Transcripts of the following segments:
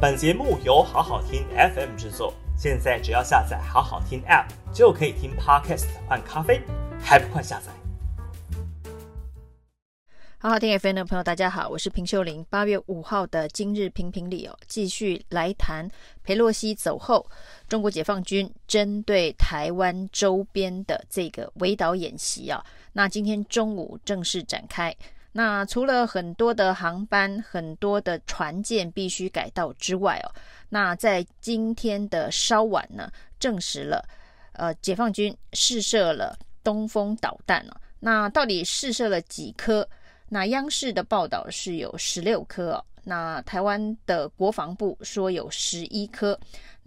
本节目由好好听 FM 制作，现在只要下载好好听 App 就可以听 Podcast 换咖啡，还不快下载？好好听 FM 的朋友，大家好，我是平秀玲。八月五号的今日评评理哦，继续来谈裴洛西走后，中国解放军针对台湾周边的这个围岛演习啊，那今天中午正式展开。那除了很多的航班、很多的船舰必须改道之外哦，那在今天的稍晚呢，证实了，呃，解放军试射了东风导弹哦。那到底试射了几颗？那央视的报道是有十六颗哦，那台湾的国防部说有十一颗，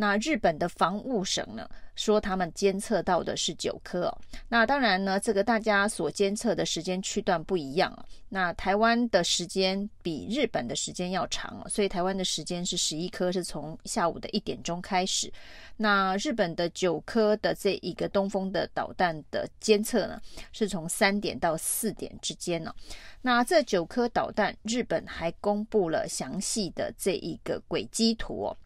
那日本的防务省呢，说他们监测到的是九颗。那当然呢，这个大家所监测的时间区段不一样。那台湾的时间比日本的时间要长，所以台湾的时间是十一颗，是从下午的一点钟开始。那日本的九颗的这一个东风的导弹的监测呢，是从三点到四点之间呢。那这九颗导弹，日本还公布了详细的这一个轨迹图哦。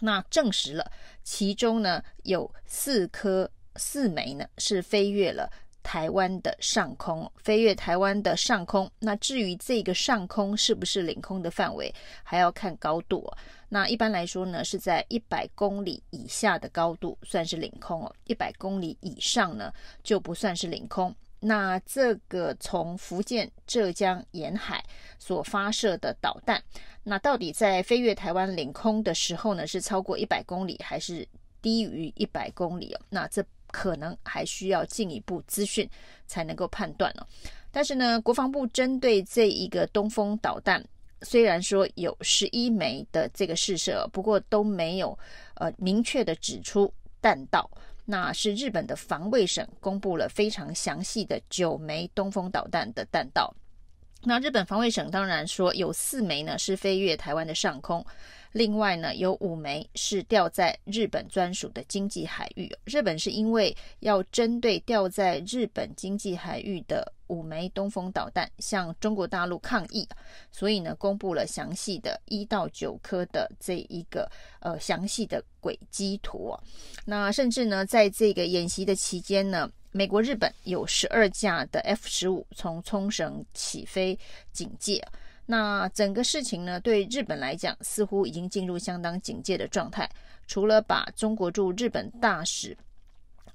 那证实了其中呢有四颗四枚呢是飞越了台湾的上空，飞越台湾的上空。那至于这个上空是不是领空的范围，还要看高度哦。那一般来说呢，是在一百公里以下的高度算是领空哦，一百公里以上呢就不算是领空。那这个从福建、浙江沿海所发射的导弹，那到底在飞越台湾领空的时候呢，是超过一百公里还是低于一百公里哦？那这可能还需要进一步资讯才能够判断哦。但是呢，国防部针对这一个东风导弹，虽然说有十一枚的这个试射，不过都没有呃明确的指出弹道。那是日本的防卫省公布了非常详细的九枚东风导弹的弹道。那日本防卫省当然说有四枚呢是飞越台湾的上空，另外呢有五枚是掉在日本专属的经济海域。日本是因为要针对掉在日本经济海域的。五枚东风导弹向中国大陆抗议，所以呢，公布了详细的一到九颗的这一个呃详细的轨迹图。那甚至呢，在这个演习的期间呢，美国、日本有十二架的 F 十五从冲绳起飞警戒。那整个事情呢，对日本来讲，似乎已经进入相当警戒的状态。除了把中国驻日本大使。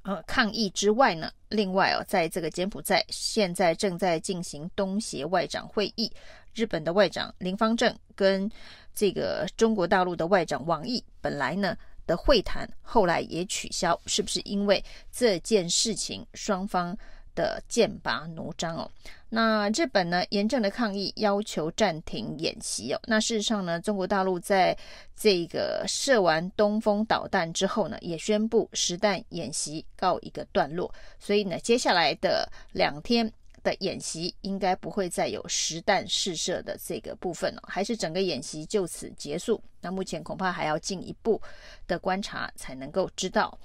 呃，抗议之外呢，另外哦，在这个柬埔寨现在正在进行东协外长会议，日本的外长林芳正跟这个中国大陆的外长王毅本来呢的会谈，后来也取消，是不是因为这件事情双方的剑拔弩张哦，那日本呢严正的抗议，要求暂停演习哦。那事实上呢，中国大陆在这个射完东风导弹之后呢，也宣布实弹演习告一个段落。所以呢，接下来的两天的演习应该不会再有实弹试射的这个部分了，还是整个演习就此结束？那目前恐怕还要进一步的观察才能够知道。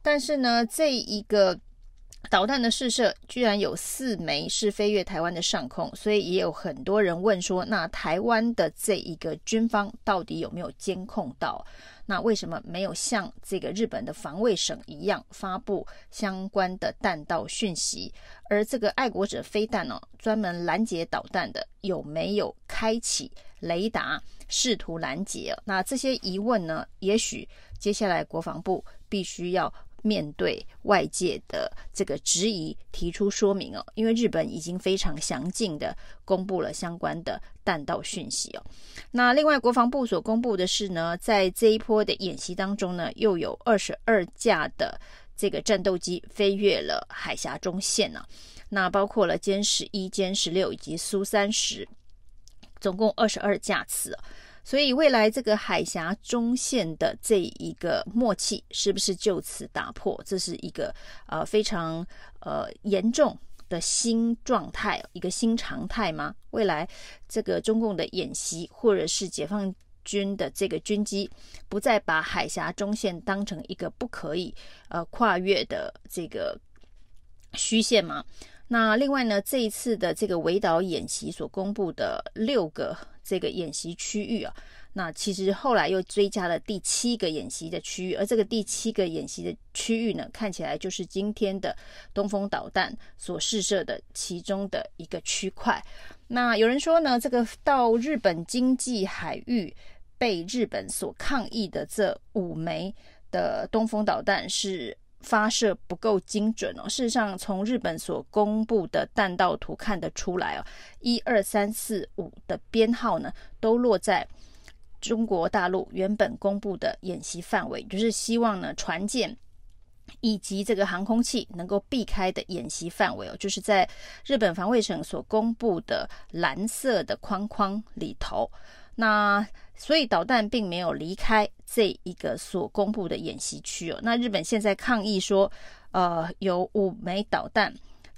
但是呢，这一个。导弹的试射居然有四枚是飞越台湾的上空，所以也有很多人问说，那台湾的这一个军方到底有没有监控到？那为什么没有像这个日本的防卫省一样发布相关的弹道讯息？而这个爱国者飞弹呢、专门拦截导弹的有没有开启雷达试图拦截？那这些疑问呢，也许接下来国防部必须要。面对外界的这个质疑，提出说明哦，因为日本已经非常详尽的公布了相关的弹道讯息哦。那另外，国防部所公布的是呢，在这一波的演习当中呢，又有二十二架的这个战斗机飞越了海峡中线呢。那包括了歼十一、歼十六以及苏三十，总共二十二架次。所以未来这个海峡中线的这一个默契是不是就此打破？这是一个呃非常呃严重的新状态，一个新常态吗？未来这个中共的演习或者是解放军的这个军机不再把海峡中线当成一个不可以呃跨越的这个虚线吗？那另外呢，这一次的这个围岛演习所公布的六个这个演习区域啊。那其实后来又追加了第七个演习的区域，而这个第七个演习的区域呢，看起来就是今天的东风导弹所试射的其中的一个区块。那有人说呢，这个到日本经济海域被日本所抗议的这五枚的东风导弹是发射不够精准哦。事实上，从日本所公布的弹道图看得出来哦，一二三四五的编号呢，都落在。中国大陆原本公布的演习范围，就是希望呢船舰以及这个航空器能够避开的演习范围哦，就是在日本防卫省所公布的蓝色的框框里头。那所以导弹并没有离开这一个所公布的演习区哦。那日本现在抗议说，呃，有五枚导弹。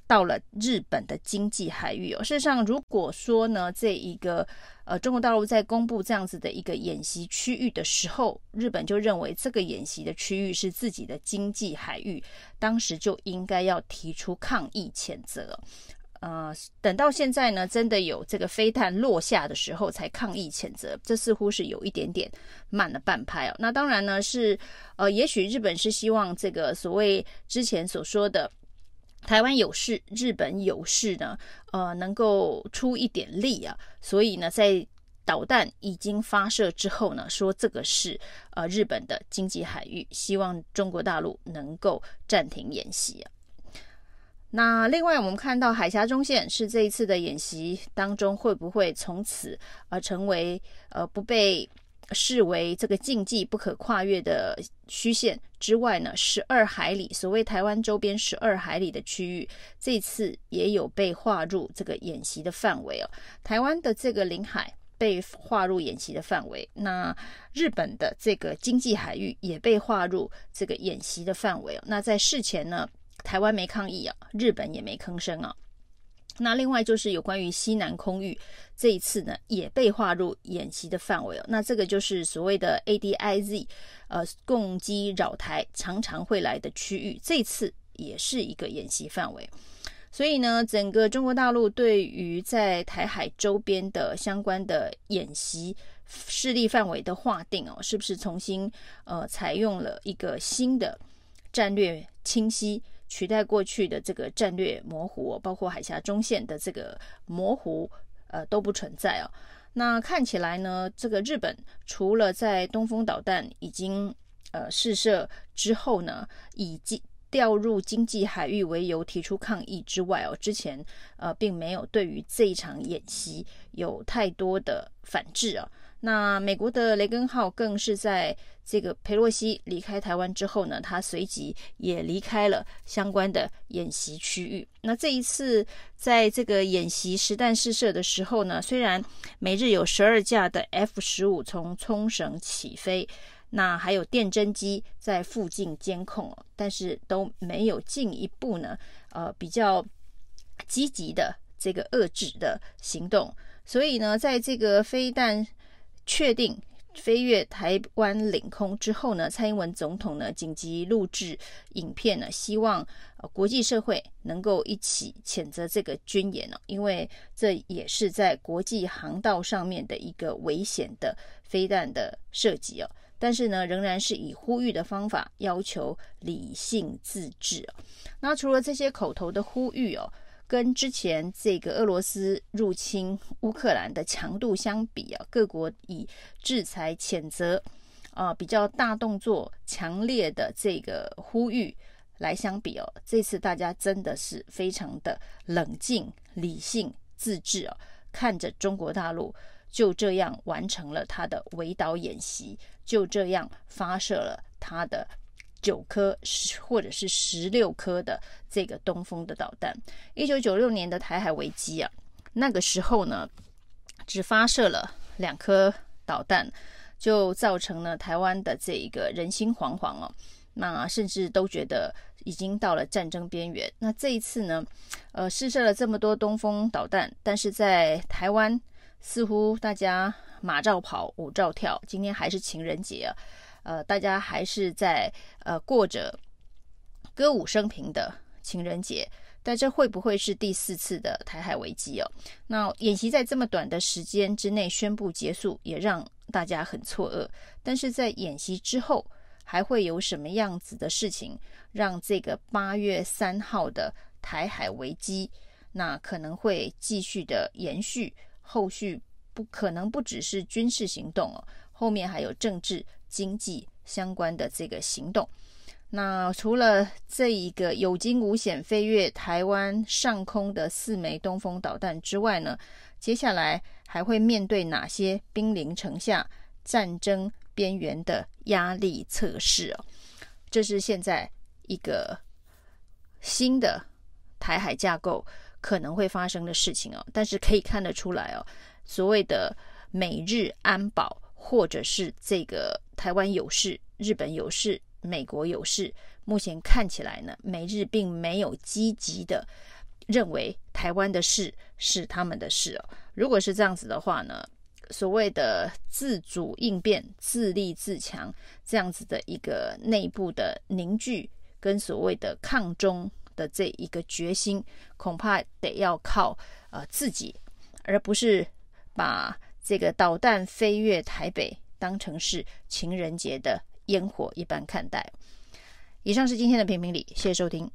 到了日本的经济海域哦。事实上，如果说呢，这一个呃，中国大陆在公布这样子的一个演习区域的时候，日本就认为这个演习的区域是自己的经济海域，当时就应该要提出抗议谴责。呃，等到现在呢，真的有这个飞弹落下的时候才抗议谴责，这似乎是有一点点慢了半拍哦。那当然呢，是呃，也许日本是希望这个所谓之前所说的。台湾有事，日本有事呢，呃，能够出一点力啊，所以呢，在导弹已经发射之后呢，说这个是呃日本的经济海域，希望中国大陆能够暂停演习啊。那另外，我们看到海峡中线是这一次的演习当中，会不会从此而成为呃不被视为这个禁忌不可跨越的虚线之外呢，十二海里，所谓台湾周边十二海里的区域，这次也有被划入这个演习的范围哦。台湾的这个领海被划入演习的范围，那日本的这个经济海域也被划入这个演习的范围哦。那在事前呢，台湾没抗议啊，日本也没吭声啊。那另外就是有关于西南空域，这一次呢也被划入演习的范围哦。那这个就是所谓的 ADIZ，呃，共机扰台常常会来的区域，这次也是一个演习范围。所以呢，整个中国大陆对于在台海周边的相关的演习势力范围的划定哦，是不是重新呃采用了一个新的战略清晰？取代过去的这个战略模糊，包括海峡中线的这个模糊，呃，都不存在哦。那看起来呢，这个日本除了在东风导弹已经呃试射之后呢，以及调入经济海域为由提出抗议之外哦，之前呃并没有对于这一场演习有太多的反制啊。那美国的雷根号更是在这个裴洛西离开台湾之后呢，他随即也离开了相关的演习区域。那这一次在这个演习实弹试射的时候呢，虽然美日有十二架的 F 十五从冲绳起飞，那还有电侦机在附近监控，但是都没有进一步呢，呃，比较积极的这个遏制的行动。所以呢，在这个飞弹。确定飞越台湾领空之后呢，蔡英文总统呢紧急录制影片呢，希望呃国际社会能够一起谴责这个军演呢，因为这也是在国际航道上面的一个危险的飞弹的射击哦。但是呢，仍然是以呼吁的方法要求理性自制哦。那除了这些口头的呼吁哦。跟之前这个俄罗斯入侵乌克兰的强度相比啊，各国以制裁谴责啊比较大动作、强烈的这个呼吁来相比哦，这次大家真的是非常的冷静、理性、自制哦，看着中国大陆就这样完成了他的围岛演习，就这样发射了他的。九颗或者是十六颗的这个东风的导弹。一九九六年的台海危机啊，那个时候呢，只发射了两颗导弹，就造成了台湾的这一个人心惶惶哦。那甚至都觉得已经到了战争边缘。那这一次呢，呃，试射了这么多东风导弹，但是在台湾似乎大家马照跑，舞照跳。今天还是情人节啊。呃，大家还是在呃过着歌舞升平的情人节，但这会不会是第四次的台海危机哦？那演习在这么短的时间之内宣布结束，也让大家很错愕。但是在演习之后，还会有什么样子的事情，让这个八月三号的台海危机，那可能会继续的延续？后续不可能不只是军事行动哦，后面还有政治、经济相关的这个行动。那除了这一个有惊无险飞越台湾上空的四枚东风导弹之外呢，接下来还会面对哪些兵临城下、战争边缘的压力测试哦？这是现在一个新的台海架构可能会发生的事情哦。但是可以看得出来哦，所谓的美日安保，或者是这个台湾有事、日本有事。美国有事，目前看起来呢，美日并没有积极的认为台湾的事是他们的事哦。如果是这样子的话呢，所谓的自主应变、自立自强这样子的一个内部的凝聚，跟所谓的抗中的这一个决心，恐怕得要靠呃自己，而不是把这个导弹飞越台北当成是情人节的烟火一般看待。以上是今天的评评理，谢谢收听。